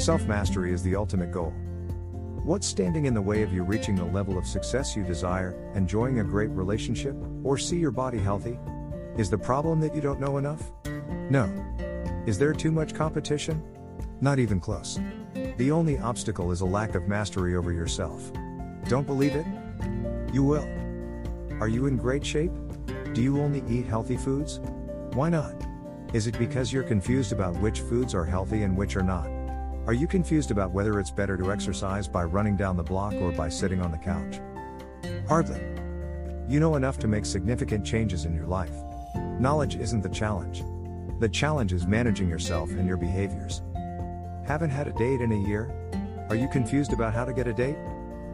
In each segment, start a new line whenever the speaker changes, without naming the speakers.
Self mastery is the ultimate goal. What's standing in the way of you reaching the level of success you desire, enjoying a great relationship, or see your body healthy? Is the problem that you don't know enough? No. Is there too much competition? Not even close. The only obstacle is a lack of mastery over yourself. Don't believe it? You will. Are you in great shape? Do you only eat healthy foods? Why not? Is it because you're confused about which foods are healthy and which are not? Are you confused about whether it's better to exercise by running down the block or by sitting on the couch? Hardly. You know enough to make significant changes in your life. Knowledge isn't the challenge. The challenge is managing yourself and your behaviors. Haven't had a date in a year? Are you confused about how to get a date?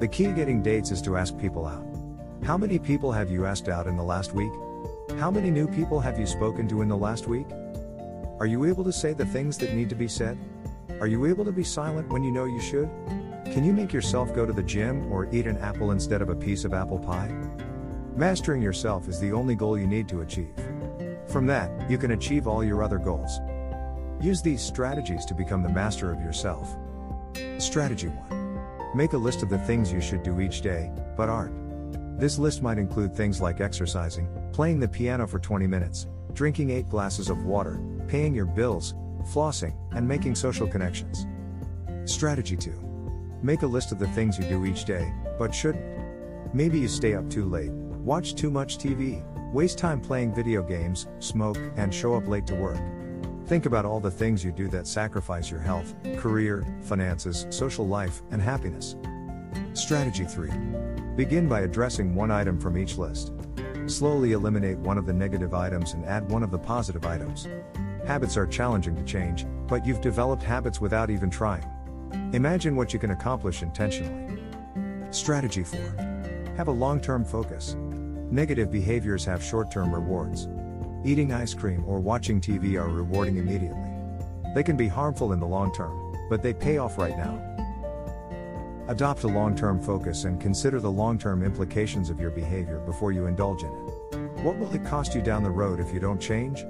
The key to getting dates is to ask people out. How many people have you asked out in the last week? How many new people have you spoken to in the last week? Are you able to say the things that need to be said? Are you able to be silent when you know you should? Can you make yourself go to the gym or eat an apple instead of a piece of apple pie? Mastering yourself is the only goal you need to achieve. From that, you can achieve all your other goals. Use these strategies to become the master of yourself. Strategy 1. Make a list of the things you should do each day, but aren't. This list might include things like exercising, playing the piano for 20 minutes, drinking 8 glasses of water, paying your bills, flossing, and making social connections. Strategy 2. Make a list of the things you do each day, but shouldn't. Maybe you stay up too late, watch too much TV, waste time playing video games, smoke, and show up late to work. Think about all the things you do that sacrifice your health, career, finances, social life, and happiness. Strategy 3. Begin by addressing one item from each list. Slowly eliminate one of the negative items and add one of the positive items. Habits are challenging to change, but you've developed habits without even trying. Imagine what you can accomplish intentionally. Strategy 4. Have a long term focus. Negative behaviors have short term rewards. Eating ice cream or watching TV are rewarding immediately. They can be harmful in the long term, but they pay off right now. Adopt a long term focus and consider the long term implications of your behavior before you indulge in it. What will it cost you down the road if you don't change?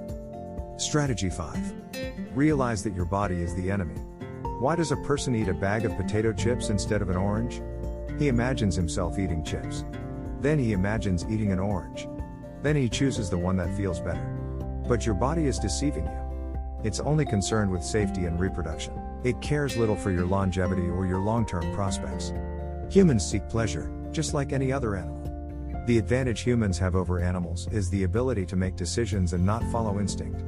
Strategy 5. Realize that your body is the enemy. Why does a person eat a bag of potato chips instead of an orange? He imagines himself eating chips. Then he imagines eating an orange. Then he chooses the one that feels better. But your body is deceiving you. It's only concerned with safety and reproduction. It cares little for your longevity or your long term prospects. Humans seek pleasure, just like any other animal. The advantage humans have over animals is the ability to make decisions and not follow instinct.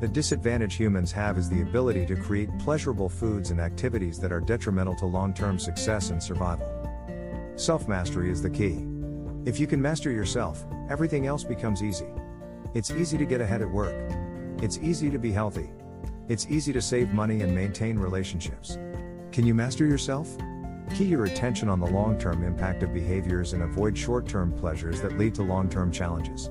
The disadvantage humans have is the ability to create pleasurable foods and activities that are detrimental to long term success and survival. Self mastery is the key. If you can master yourself, everything else becomes easy. It's easy to get ahead at work. It's easy to be healthy. It's easy to save money and maintain relationships. Can you master yourself? Key your attention on the long term impact of behaviors and avoid short term pleasures that lead to long term challenges.